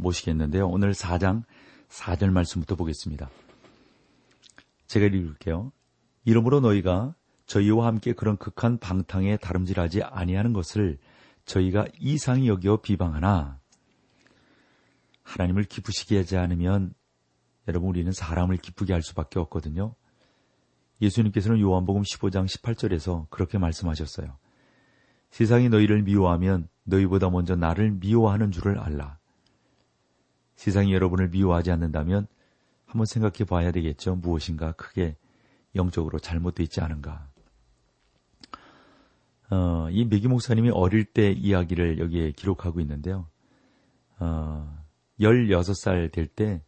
모시겠는데요. 오늘 4장 4절 말씀부터 보겠습니다. 제가 읽을게요. 이러므로 너희가 저희와 함께 그런 극한 방탕에 다름질하지 아니하는 것을 저희가 이상히 여겨 비방하나 하나님을 기쁘시게 하지 않으면 여러분 우리는 사람을 기쁘게 할 수밖에 없거든요. 예수님께서는 요한복음 15장 18절에서 그렇게 말씀하셨어요. 세상이 너희를 미워하면 너희보다 먼저 나를 미워하는 줄을 알라. 세상이 여러분을 미워하지 않는다면 한번 생각해 봐야 되겠죠. 무엇인가 크게 영적으로 잘못되어 있지 않은가. 어, 이 메기 목사님이 어릴 때 이야기를 여기에 기록하고 있는데요. 어, 16살 될 때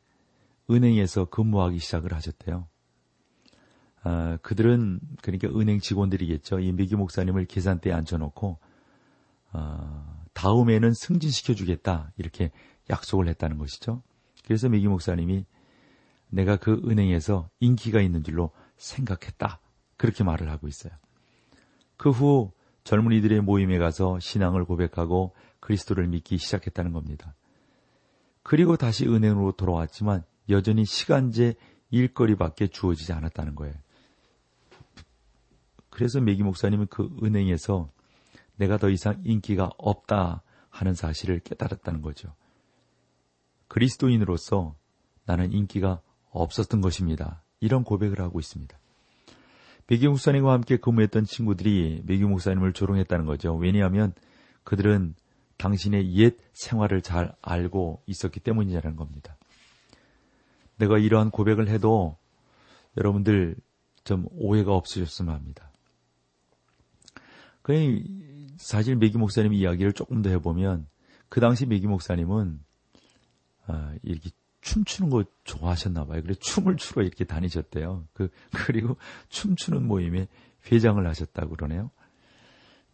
은행에서 근무하기 시작을 하셨대요. 어, 그들은 그러니까 은행 직원들이겠죠. 이 메기 목사님을 계산대에 앉혀놓고 어, 다음에는 승진시켜 주겠다 이렇게 약속을 했다는 것이죠. 그래서 메기 목사님이 내가 그 은행에서 인기가 있는 줄로 생각했다. 그렇게 말을 하고 있어요. 그 후 젊은이들의 모임에 가서 신앙을 고백하고 그리스도를 믿기 시작했다는 겁니다. 그리고 다시 은행으로 돌아왔지만 여전히 시간제 일거리밖에 주어지지 않았다는 거예요. 그래서 메기 목사님은 그 은행에서 내가 더 이상 인기가 없다 하는 사실을 깨달았다는 거죠. 그리스도인으로서 나는 인기가 없었던 것입니다. 이런 고백을 하고 있습니다. 메기 목사님과 함께 근무했던 친구들이 메기 목사님을 조롱했다는 거죠. 왜냐하면 그들은 당신의 옛 생활을 잘 알고 있었기 때문이라는 겁니다. 내가 이러한 고백을 해도 여러분들 좀 오해가 없으셨으면 합니다. 그 사실 메기 목사님 이야기를 조금 더 해보면 그 당시 메기 목사님은 아, 이렇게 춤추는 거 좋아하셨나 봐요. 그래서 춤을 추러 이렇게 다니셨대요. 그 그리고 춤추는 모임에 회장을 하셨다고 그러네요.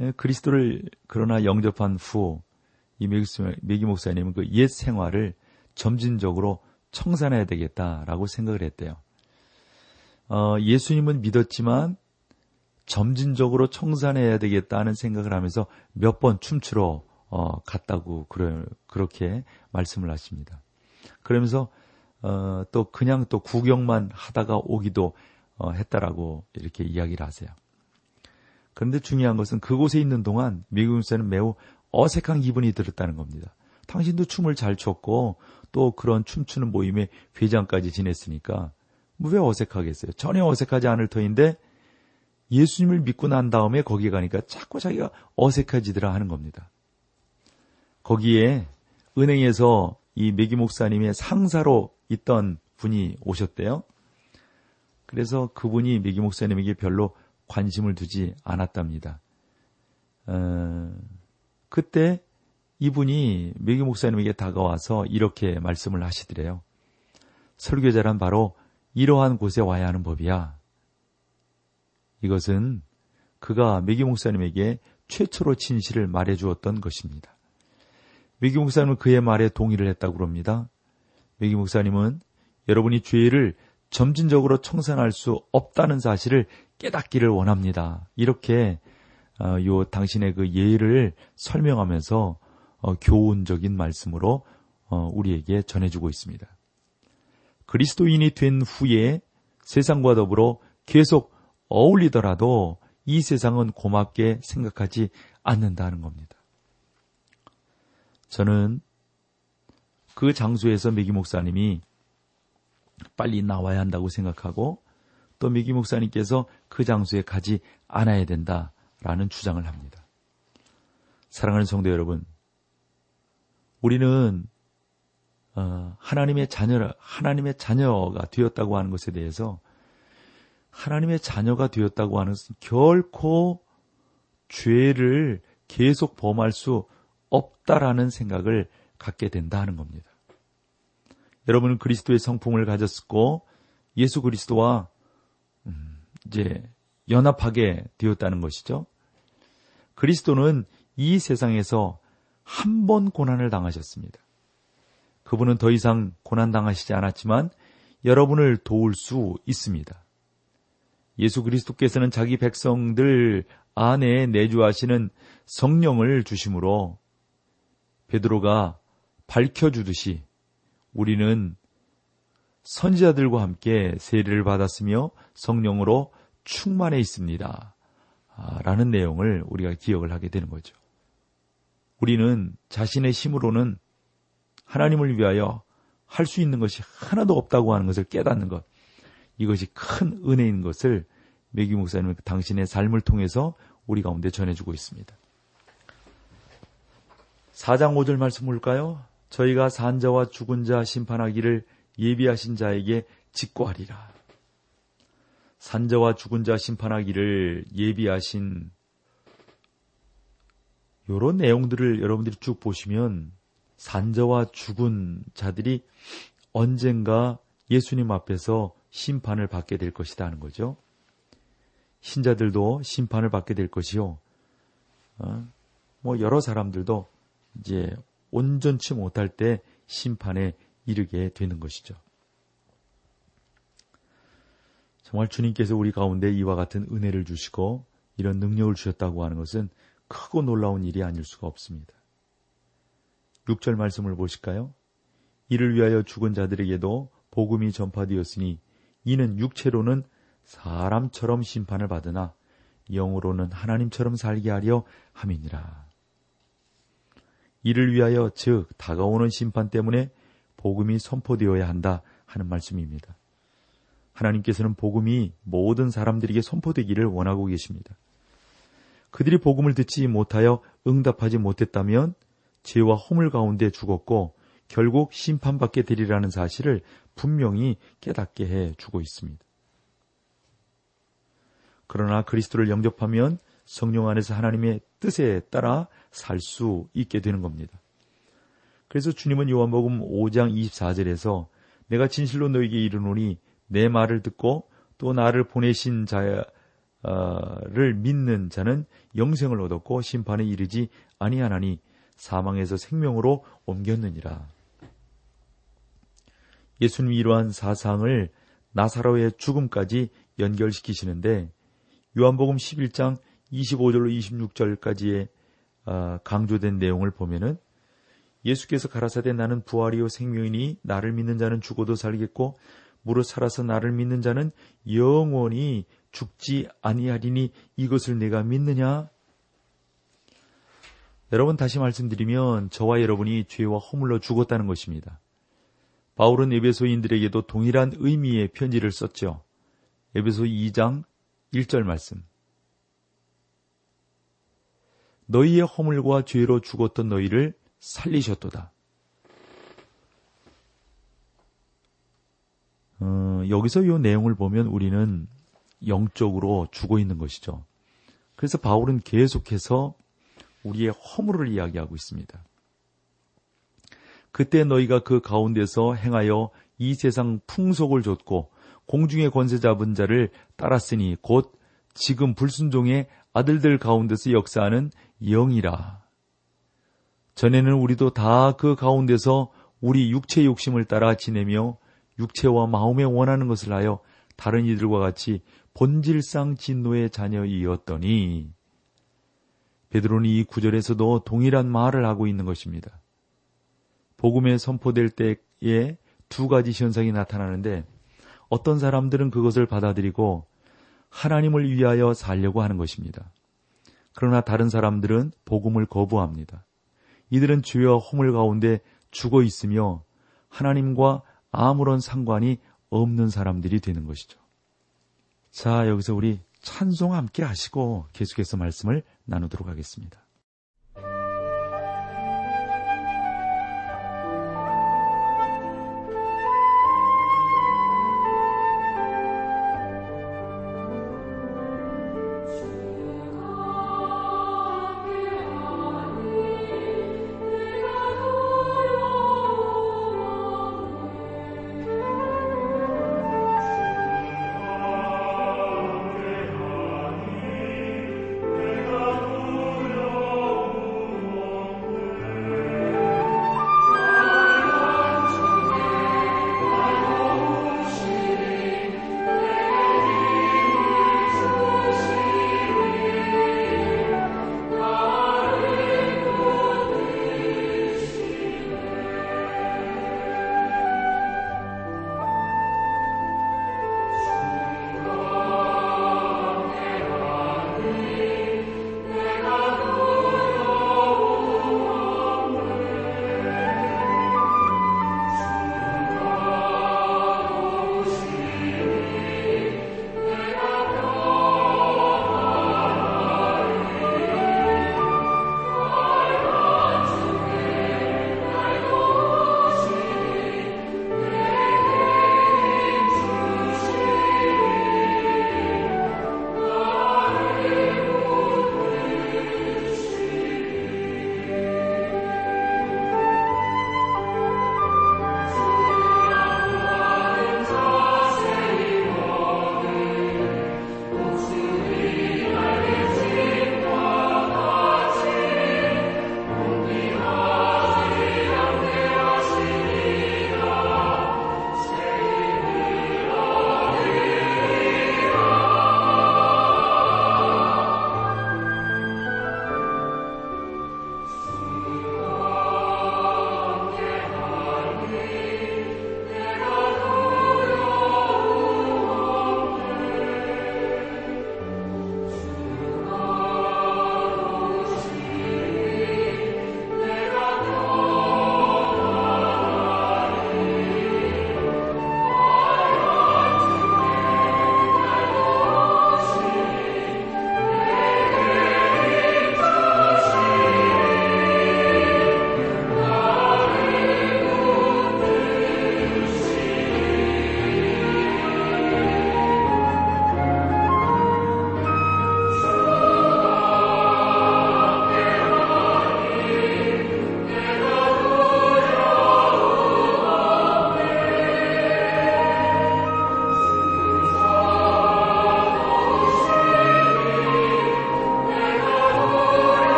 예, 그리스도를 그러나 영접한 후 이 메기 목사님은 그 옛 생활을 점진적으로 청산해야 되겠다라고 생각을 했대요. 어, 예수님은 믿었지만 점진적으로 청산해야 되겠다는 생각을 하면서 몇 번 춤추러 어, 갔다고 그래, 그렇게 말씀을 하십니다. 그러면서 어, 또 그냥 또 구경만 하다가 오기도 어, 했다라고 이렇게 이야기를 하세요. 그런데 중요한 것은 그곳에 있는 동안 미국 사는 매우 어색한 기분이 들었다는 겁니다. 당신도 춤을 잘 췄고 또 그런 춤추는 모임에 회장까지 지냈으니까 뭐 왜 어색하겠어요? 전혀 어색하지 않을 터인데 예수님을 믿고 난 다음에 거기 가니까 자꾸 자기가 어색해지더라 하는 겁니다. 거기에 은행에서 이 메기 목사님의 상사로 있던 분이 오셨대요. 그래서 그분이 메기 목사님에게 별로 관심을 두지 않았답니다. 어, 그때 이분이 메기 목사님에게 다가와서 이렇게 말씀을 하시더래요. 설교자란 바로 이러한 곳에 와야 하는 법이야. 이것은 그가 메기 목사님에게 최초로 진실을 말해 주었던 것입니다. 메기 목사님은 그의 말에 동의를 했다고 그럽니다. 메기 목사님은 여러분이 죄를 점진적으로 청산할 수 없다는 사실을 깨닫기를 원합니다. 이렇게 어, 요 당신의 그 예를 설명하면서 어, 교훈적인 말씀으로 어, 우리에게 전해주고 있습니다. 그리스도인이 된 후에 세상과 더불어 계속 어울리더라도 이 세상은 고맙게 생각하지 않는다는 겁니다. 저는 그 장소에서 미기 목사님이 빨리 나와야 한다고 생각하고 또 미기 목사님께서 그 장소에 가지 않아야 된다라는 주장을 합니다. 사랑하는 성도 여러분, 우리는 어, 하나님의 자녀 하나님의 자녀가 되었다고 하는 것에 대해서 하나님의 자녀가 되었다고 하는 것은 결코 죄를 계속 범할 수 없다라는 생각을 갖게 된다 하는 겁니다. 여러분은 그리스도의 성품을 가졌고 예수 그리스도와 음, 이제 연합하게 되었다는 것이죠. 그리스도는 이 세상에서 한 번 고난을 당하셨습니다. 그분은 더 이상 고난 당하시지 않았지만 여러분을 도울 수 있습니다. 예수 그리스도께서는 자기 백성들 안에 내주하시는 성령을 주심으로 베드로가 밝혀주듯이 우리는 선지자들과 함께 세례를 받았으며 성령으로 충만해 있습니다. 아, 라는 내용을 우리가 기억을 하게 되는 거죠. 우리는 자신의 힘으로는 하나님을 위하여 할 수 있는 것이 하나도 없다고 하는 것을 깨닫는 것. 이것이 큰 은혜인 것을 매기 목사님은 당신의 삶을 통해서 우리 가운데 전해주고 있습니다. 4장 5절 말씀 볼까요? 저희가 산 자와 죽은 자 심판하기를 예비하신 자에게 직고하리라. 산 자와 죽은 자 심판하기를 예비하신 요런 내용들을 여러분들이 쭉 보시면 산자와 죽은 자들이 언젠가 예수님 앞에서 심판을 받게 될 것이다 하는 거죠. 신자들도 심판을 받게 될 것이요. 어? 뭐 여러 사람들도 이제 온전치 못할 때 심판에 이르게 되는 것이죠. 정말 주님께서 우리 가운데 이와 같은 은혜를 주시고 이런 능력을 주셨다고 하는 것은 크고 놀라운 일이 아닐 수가 없습니다. 6절 말씀을 보실까요? 이를 위하여 죽은 자들에게도 복음이 전파되었으니 이는 육체로는 사람처럼 심판을 받으나 영으로는 하나님처럼 살게 하려 함이니라. 이를 위하여 즉 다가오는 심판 때문에 복음이 선포되어야 한다 하는 말씀입니다. 하나님께서는 복음이 모든 사람들에게 선포되기를 원하고 계십니다. 그들이 복음을 듣지 못하여 응답하지 못했다면 죄와 허물 가운데 죽었고 결국 심판받게 되리라는 사실을 분명히 깨닫게 해 주고 있습니다. 그러나 그리스도를 영접하면 성령 안에서 하나님의 뜻에 따라 살 수 있게 되는 겁니다. 그래서 주님은 요한복음 5장 24절에서 내가 진실로 너에게 이르노니 내 말을 듣고 또 나를 보내신 자를 믿는 자는 영생을 얻었고 심판에 이르지 아니하나니 사망에서 생명으로 옮겼느니라. 예수님이 이러한 사상을 나사로의 죽음까지 연결시키시는데 요한복음 11장 25절로 26절까지의 아, 강조된 내용을 보면은 예수께서 가라사대 나는 부활이요 생명이니 나를 믿는 자는 죽어도 살겠고 무릇 살아서 나를 믿는 자는 영원히 죽지 아니하리니 이것을 내가 믿느냐? 여러분 다시 말씀드리면 저와 여러분이 죄와 허물로 죽었다는 것입니다. 바울은 에베소인들에게도 동일한 의미의 편지를 썼죠. 에베소 2장 1절 말씀. 너희의 허물과 죄로 죽었던 너희를 살리셨도다. 어, 여기서 이 내용을 보면 우리는 영적으로 죽어 있는 것이죠. 그래서 바울은 계속해서 우리의 허물을 이야기하고 있습니다. 그때 너희가 그 가운데서 행하여 이 세상 풍속을 줬고 공중의 권세 잡은 자를 따랐으니 곧 지금 불순종의 아들들 가운데서 역사하는 영이라. 전에는 우리도 다 그 가운데서 우리 육체 욕심을 따라 지내며 육체와 마음에 원하는 것을 하여 다른 이들과 같이 본질상 진노의 자녀이었더니 베드로는 이 구절에서도 동일한 말을 하고 있는 것입니다. 복음에 선포될 때에 두 가지 현상이 나타나는데 어떤 사람들은 그것을 받아들이고 하나님을 위하여 살려고 하는 것입니다. 그러나 다른 사람들은 복음을 거부합니다. 이들은 죄와 허물 가운데 죽어 있으며 하나님과 아무런 상관이 없는 사람들이 되는 것이죠. 자, 여기서 우리 찬송 함께 하시고 계속해서 말씀을 나누도록 하겠습니다.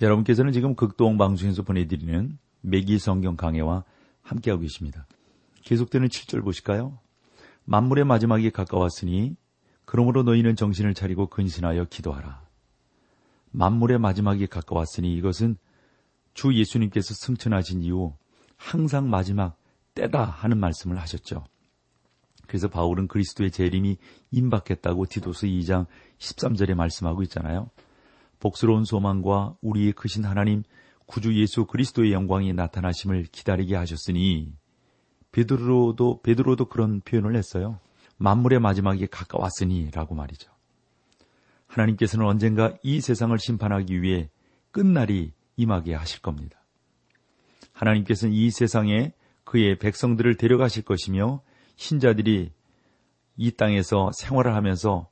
여러분께서는 지금 극동 방송에서 보내드리는 매기 성경 강해와 함께하고 계십니다. 계속되는 7절 보실까요? 만물의 마지막이 가까웠으니 그러므로 너희는 정신을 차리고 근신하여 기도하라. 만물의 마지막이 가까웠으니 이것은 주 예수님께서 승천하신 이후 항상 마지막 때다 하는 말씀을 하셨죠. 그래서 바울은 그리스도의 재림이 임박했다고 디도스 2장 13절에 말씀하고 있잖아요. 복스러운 소망과 우리의 크신 하나님 구주 예수 그리스도의 영광이 나타나심을 기다리게 하셨으니 베드로도 베드로도 그런 표현을 했어요. 만물의 마지막이 가까웠으니라고 말이죠. 하나님께서는 언젠가 이 세상을 심판하기 위해 끝날이 임하게 하실 겁니다. 하나님께서는 이 세상에 그의 백성들을 데려가실 것이며 신자들이 이 땅에서 생활을 하면서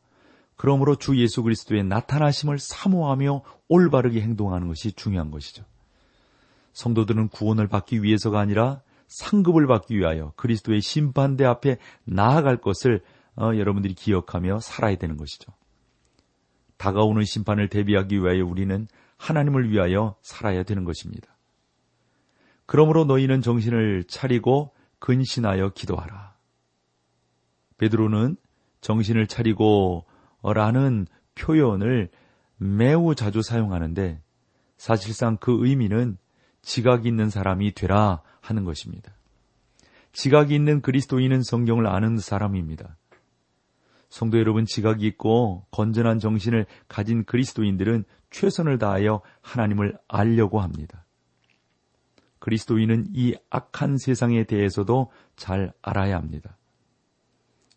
그러므로 주 예수 그리스도의 나타나심을 사모하며 올바르게 행동하는 것이 중요한 것이죠. 성도들은 구원을 받기 위해서가 아니라 상급을 받기 위하여 그리스도의 심판대 앞에 나아갈 것을 어, 여러분들이 기억하며 살아야 되는 것이죠. 다가오는 심판을 대비하기 위하여 우리는 하나님을 위하여 살아야 되는 것입니다. 그러므로 너희는 정신을 차리고 근신하여 기도하라. 베드로는 정신을 차리고 라는 표현을 매우 자주 사용하는데 사실상 그 의미는 지각이 있는 사람이 되라 하는 것입니다. 지각이 있는 그리스도인은 성경을 아는 사람입니다. 성도 여러분, 지각이 있고 건전한 정신을 가진 그리스도인들은 최선을 다하여 하나님을 알려고 합니다. 그리스도인은 이 악한 세상에 대해서도 잘 알아야 합니다.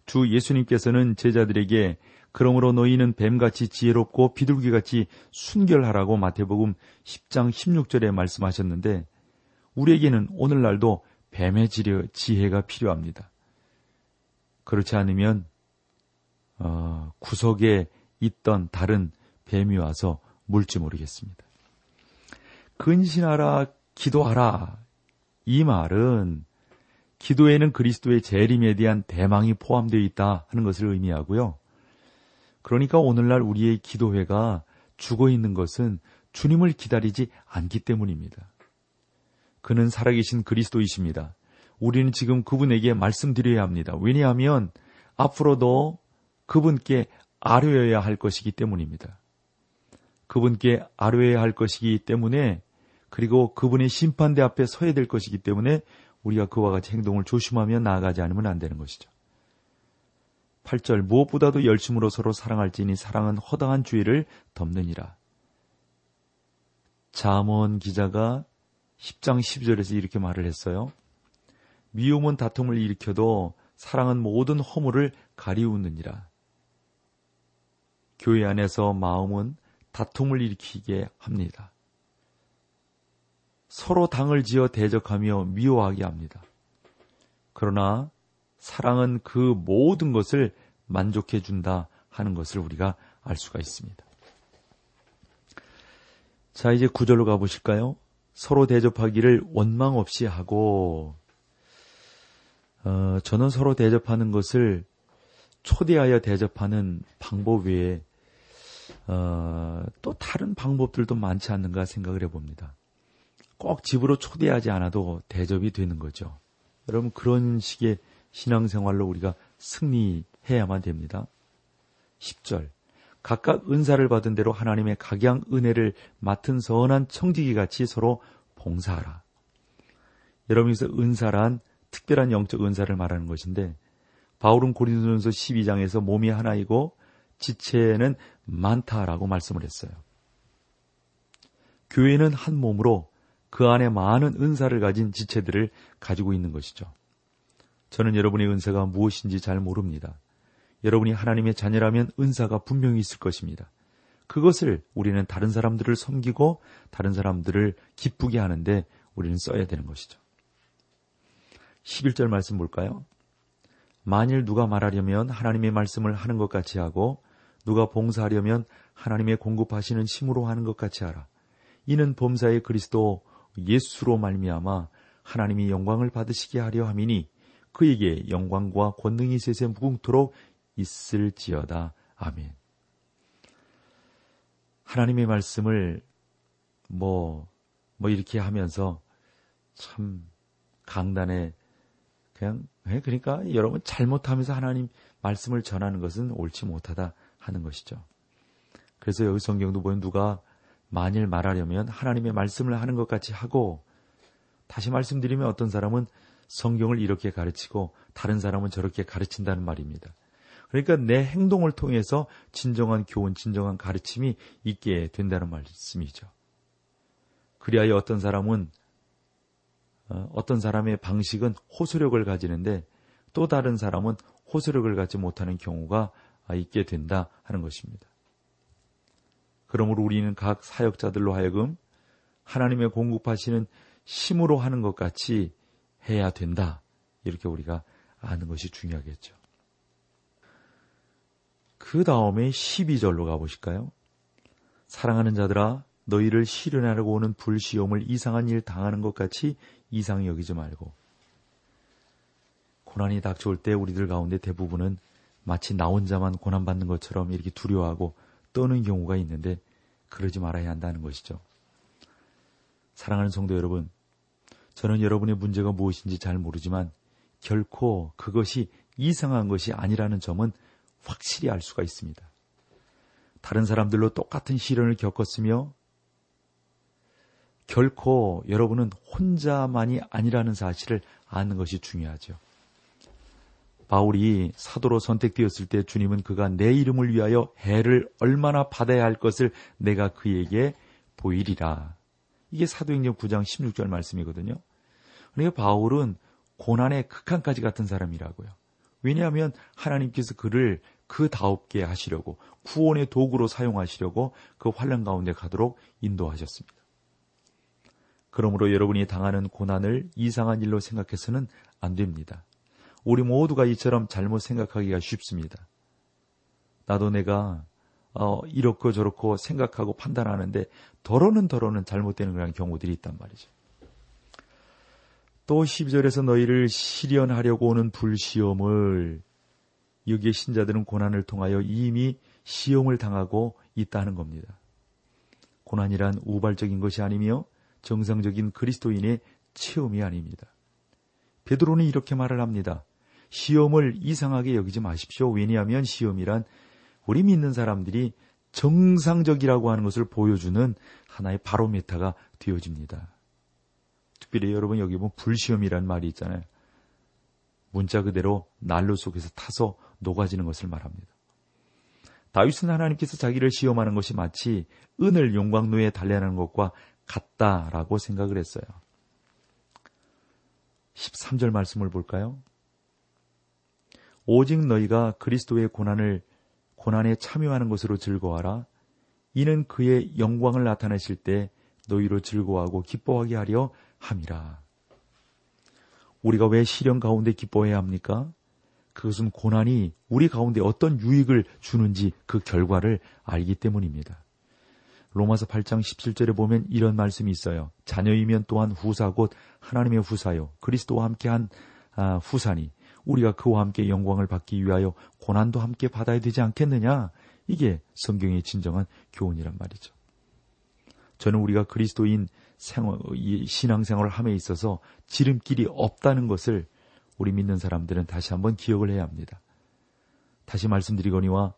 주 예수님께서는 제자들에게 그러므로 너희는 뱀같이 지혜롭고 비둘기같이 순결하라고 마태복음 10장 16절에 말씀하셨는데 우리에게는 오늘날도 뱀의 지혜가 필요합니다. 그렇지 않으면 어, 구석에 있던 다른 뱀이 와서 물지 모르겠습니다. 근신하라, 기도하라. 이 말은 기도에는 그리스도의 재림에 대한 대망이 포함되어 있다 하는 것을 의미하고요. 그러니까 오늘날 우리의 기도회가 죽어 있는 것은 주님을 기다리지 않기 때문입니다. 그는 살아계신 그리스도이십니다. 우리는 지금 그분에게 말씀드려야 합니다. 왜냐하면 앞으로도 그분께 아뢰어야 할 것이기 때문입니다. 그분께 아뢰어야 할 것이기 때문에 그리고 그분의 심판대 앞에 서야 될 것이기 때문에 우리가 그와 같이 행동을 조심하며 나아가지 않으면 안 되는 것이죠. 8절 무엇보다도 열심으로 서로 사랑할지니 사랑은 허당한 주의를 덮느니라. 자먼 기자가 10장 12절에서 이렇게 말을 했어요. 미움은 다툼을 일으켜도 사랑은 모든 허물을 가리우느니라. 교회 안에서 마음은 다툼을 일으키게 합니다. 서로 당을 지어 대적하며 미워하게 합니다. 그러나 사랑은 그 모든 것을 만족해 준다 하는 것을 우리가 알 수가 있습니다. 자, 이제 구절로 가보실까요? 서로 대접하기를 원망 없이 하고, 어, 저는 서로 대접하는 것을 초대하여 대접하는 방법 외에, 어, 또 다른 방법들도 많지 않는가 생각을 해봅니다. 꼭 집으로 초대하지 않아도 대접이 되는 거죠. 여러분, 그런 식의 신앙생활로 우리가 승리해야만 됩니다. 10절. 각각 은사를 받은 대로 하나님의 각양 은혜를 맡은 선한 청지기 같이 서로 봉사하라. 여러분께서 은사란 특별한 영적 은사를 말하는 것인데 바울은 고린도전서 12장에서 몸이 하나이고 지체는 많다라고 말씀을 했어요. 교회는 한 몸으로 그 안에 많은 은사를 가진 지체들을 가지고 있는 것이죠. 저는 여러분의 은사가 무엇인지 잘 모릅니다. 여러분이 하나님의 자녀라면 은사가 분명히 있을 것입니다. 그것을 우리는 다른 사람들을 섬기고 다른 사람들을 기쁘게 하는데 우리는 써야 되는 것이죠. 11절 말씀 볼까요? 만일 누가 말하려면 하나님의 말씀을 하는 것 같이 하고 누가 봉사하려면 하나님의 공급하시는 힘으로 하는 것 같이 하라. 이는 범사의 그리스도 예수로 말미암아 하나님이 영광을 받으시게 하려 함이니 그에게 영광과 권능이 세세 무궁토록 있을지어다. 아멘. 하나님의 말씀을 뭐, 뭐 이렇게 하면서 참 강단에 그냥, 예, 그러니까 여러분 잘못하면서 하나님 말씀을 전하는 것은 옳지 못하다 하는 것이죠. 그래서 여기 성경도 보면 누가 만일 말하려면 하나님의 말씀을 하는 것 같이 하고 다시 말씀드리면 어떤 사람은 성경을 이렇게 가르치고 다른 사람은 저렇게 가르친다는 말입니다. 그러니까 내 행동을 통해서 진정한 교훈, 진정한 가르침이 있게 된다는 말씀이죠. 그리하여 어떤 사람은 어, 어떤 사람의 방식은 호소력을 가지는데 또 다른 사람은 호소력을 갖지 못하는 경우가 있게 된다 하는 것입니다. 그러므로 우리는 각 사역자들로 하여금 하나님의 공급하시는 힘으로 하는 것 같이 해야 된다. 이렇게 우리가 아는 것이 중요하겠죠. 그 다음에 12절로 가보실까요? 사랑하는 자들아, 너희를 실현하려고 오는 불시험을 이상한 일 당하는 것 같이 이상히 여기지 말고. 고난이 닥쳐올 때 우리들 가운데 대부분은 마치 나 혼자만 고난받는 것처럼 이렇게 두려워하고 떠는 경우가 있는데 그러지 말아야 한다는 것이죠. 사랑하는 성도 여러분, 저는 여러분의 문제가 무엇인지 잘 모르지만 결코 그것이 이상한 것이 아니라는 점은 확실히 알 수가 있습니다. 다른 사람들로 똑같은 시련을 겪었으며 결코 여러분은 혼자만이 아니라는 사실을 아는 것이 중요하죠. 바울이 사도로 선택되었을 때 주님은 그가 내 이름을 위하여 해를 얼마나 받아야 할 것을 내가 그에게 보이리라. 이게 사도행전 9장 16절 말씀이거든요. 그러니까 바울은 고난의 극한까지 같은 사람이라고요. 왜냐하면 하나님께서 그를 그다옵게 하시려고 구원의 도구로 사용하시려고 그 환란 가운데 가도록 인도하셨습니다. 그러므로 여러분이 당하는 고난을 이상한 일로 생각해서는 안 됩니다. 우리 모두가 이처럼 잘못 생각하기가 쉽습니다. 나도 내가 어, 이렇고 저렇고 생각하고 판단하는데 더러는 더러는 잘못되는 그런 경우들이 있단 말이죠. 또 12절에서 너희를 실현하려고 오는 불시험을 여기에 신자들은 고난을 통하여 이미 시험을 당하고 있다는 겁니다. 고난이란 우발적인 것이 아니며 정상적인 그리스도인의 체험이 아닙니다. 베드로는 이렇게 말을 합니다. 시험을 이상하게 여기지 마십시오. 왜냐하면 시험이란 우리 믿는 사람들이 정상적이라고 하는 것을 보여주는 하나의 바로메타가 되어집니다. 특별히 여러분 여기 보면 불시험이란 말이 있잖아요. 문자 그대로 난로 속에서 타서 녹아지는 것을 말합니다. 다윗은 하나님께서 자기를 시험하는 것이 마치 은을 용광로에 달래는 것과 같다라고 생각을 했어요. 13절 말씀을 볼까요? 오직 너희가 그리스도의 고난을 고난에 참여하는 것으로 즐거워하라. 이는 그의 영광을 나타내실 때 너희로 즐거워하고 기뻐하게 하려 함이라. 우리가 왜 시련 가운데 기뻐해야 합니까? 그것은 고난이 우리 가운데 어떤 유익을 주는지 그 결과를 알기 때문입니다. 로마서 8장 17절에 보면 이런 말씀이 있어요. 자녀이면 또한 후사 곧 하나님의 후사요. 그리스도와 함께한 아, 후사니 우리가 그와 함께 영광을 받기 위하여 고난도 함께 받아야 되지 않겠느냐? 이게 성경의 진정한 교훈이란 말이죠. 저는 우리가 그리스도인 생활, 신앙생활을 함에 있어서 지름길이 없다는 것을 우리 믿는 사람들은 다시 한번 기억을 해야 합니다. 다시 말씀드리거니와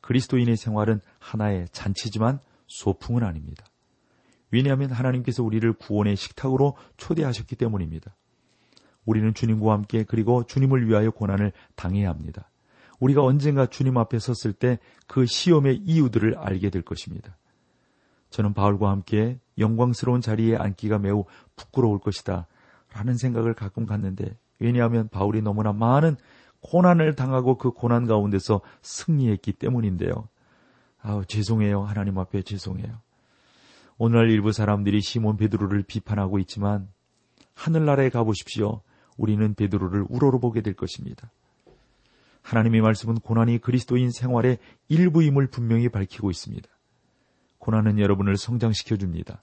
그리스도인의 생활은 하나의 잔치지만 소풍은 아닙니다. 왜냐하면 하나님께서 우리를 구원의 식탁으로 초대하셨기 때문입니다. 우리는 주님과 함께 그리고 주님을 위하여 고난을 당해야 합니다. 우리가 언젠가 주님 앞에 섰을 때 그 시험의 이유들을 알게 될 것입니다. 저는 바울과 함께 영광스러운 자리에 앉기가 매우 부끄러울 것이다. 라는 생각을 가끔 갖는데, 왜냐하면 바울이 너무나 많은 고난을 당하고 그 고난 가운데서 승리했기 때문인데요. 아우, 죄송해요. 하나님 앞에 죄송해요. 오늘날 일부 사람들이 시몬 베드로를 비판하고 있지만, 하늘나라에 가보십시오. 우리는 베드로를 우러러 보게 될 것입니다. 하나님의 말씀은 고난이 그리스도인 생활의 일부임을 분명히 밝히고 있습니다. 고난은 여러분을 성장시켜 줍니다.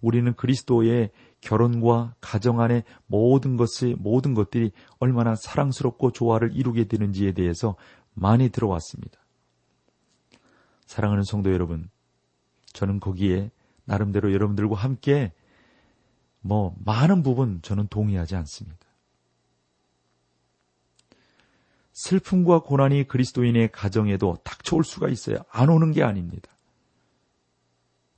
우리는 그리스도의 결혼과 가정 안의 모든 것이 모든 것들이 얼마나 사랑스럽고 조화를 이루게 되는지에 대해서 많이 들어왔습니다. 사랑하는 성도 여러분, 저는 거기에 나름대로 여러분들과 함께 뭐 많은 부분 저는 동의하지 않습니다. 슬픔과 고난이 그리스도인의 가정에도 닥쳐올 수가 있어요. 안 오는 게 아닙니다.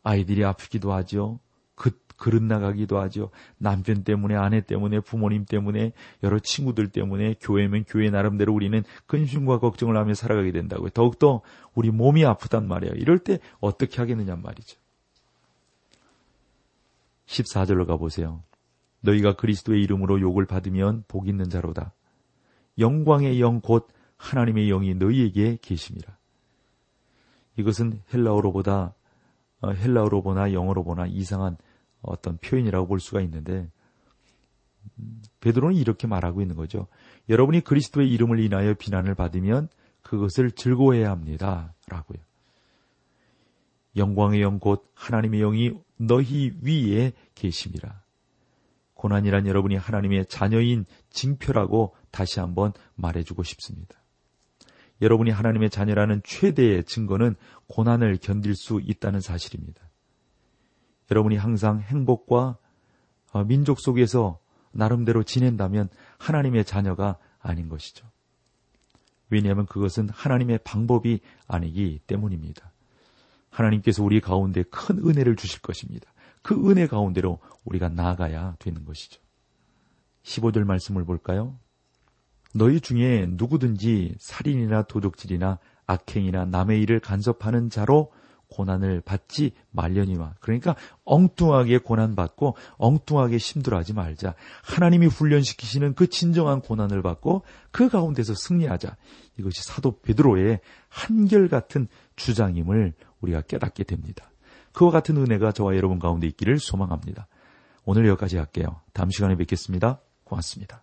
아이들이 아프기도 하죠. 그, 그릇 나가기도 하죠. 남편 때문에, 아내 때문에, 부모님 때문에, 여러 친구들 때문에, 교회면 교회 나름대로 우리는 근심과 걱정을 하며 살아가게 된다고요. 더욱더 우리 몸이 아프단 말이에요. 이럴 때 어떻게 하겠느냐 말이죠. 14절로 가보세요. 너희가 그리스도의 이름으로 욕을 받으면 복 있는 자로다. 영광의 영 곧 하나님의 영이 너희에게 계십니다. 이것은 헬라어로보다 어, 헬라어로 보나 영어로 보나 이상한 어떤 표현이라고 볼 수가 있는데 베드로는 이렇게 말하고 있는 거죠. 여러분이 그리스도의 이름을 인하여 비난을 받으면 그것을 즐거워해야 합니다. 라고요. 영광의 영 곧 하나님의 영이 너희 위에 계십니다. 고난이란 여러분이 하나님의 자녀인 징표라고 다시 한번 말해주고 싶습니다. 여러분이 하나님의 자녀라는 최대의 증거는 고난을 견딜 수 있다는 사실입니다. 여러분이 항상 행복과 어, 민족 속에서 나름대로 지낸다면 하나님의 자녀가 아닌 것이죠. 왜냐하면 그것은 하나님의 방법이 아니기 때문입니다. 하나님께서 우리 가운데 큰 은혜를 주실 것입니다. 그 은혜 가운데로 우리가 나아가야 되는 것이죠. 15절 말씀을 볼까요? 너희 중에 누구든지 살인이나 도둑질이나 악행이나 남의 일을 간섭하는 자로 고난을 받지 말려니와. 그러니까 엉뚱하게 고난 받고 엉뚱하게 힘들어하지 말자. 하나님이 훈련시키시는 그 진정한 고난을 받고 그 가운데서 승리하자. 이것이 사도 베드로의 한결같은 주장임을 우리가 깨닫게 됩니다. 그와 같은 은혜가 저와 여러분 가운데 있기를 소망합니다. 오늘 여기까지 할게요. 다음 시간에 뵙겠습니다. 고맙습니다.